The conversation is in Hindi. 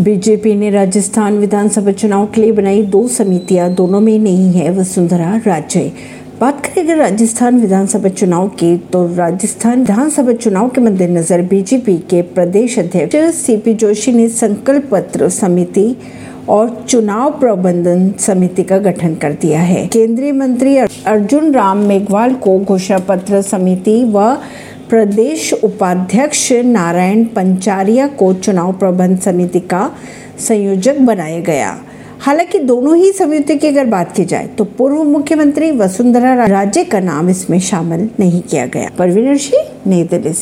बीजेपी ने राजस्थान विधानसभा चुनाव के लिए बनाई दो समितियाँ, दोनों में नहीं है वसुंधरा राजे। बात करें अगर राजस्थान विधानसभा चुनाव की तो राजस्थान विधानसभा चुनाव के मद्देनजर बीजेपी के प्रदेश अध्यक्ष सीपी जोशी ने संकल्प पत्र समिति और चुनाव प्रबंधन समिति का गठन कर दिया है। केंद्रीय मंत्री अर्जुन राम मेघवाल को घोषणा पत्र समिति व प्रदेश उपाध्यक्ष नारायण पंचारिया को चुनाव प्रबंध समिति का संयोजक बनाया गया। हालाँकि दोनों ही समिति की अगर बात की जाए तो पूर्व मुख्यमंत्री वसुंधरा राजे का नाम इसमें शामिल नहीं किया गया। परवीन सिंह, नई दिल्ली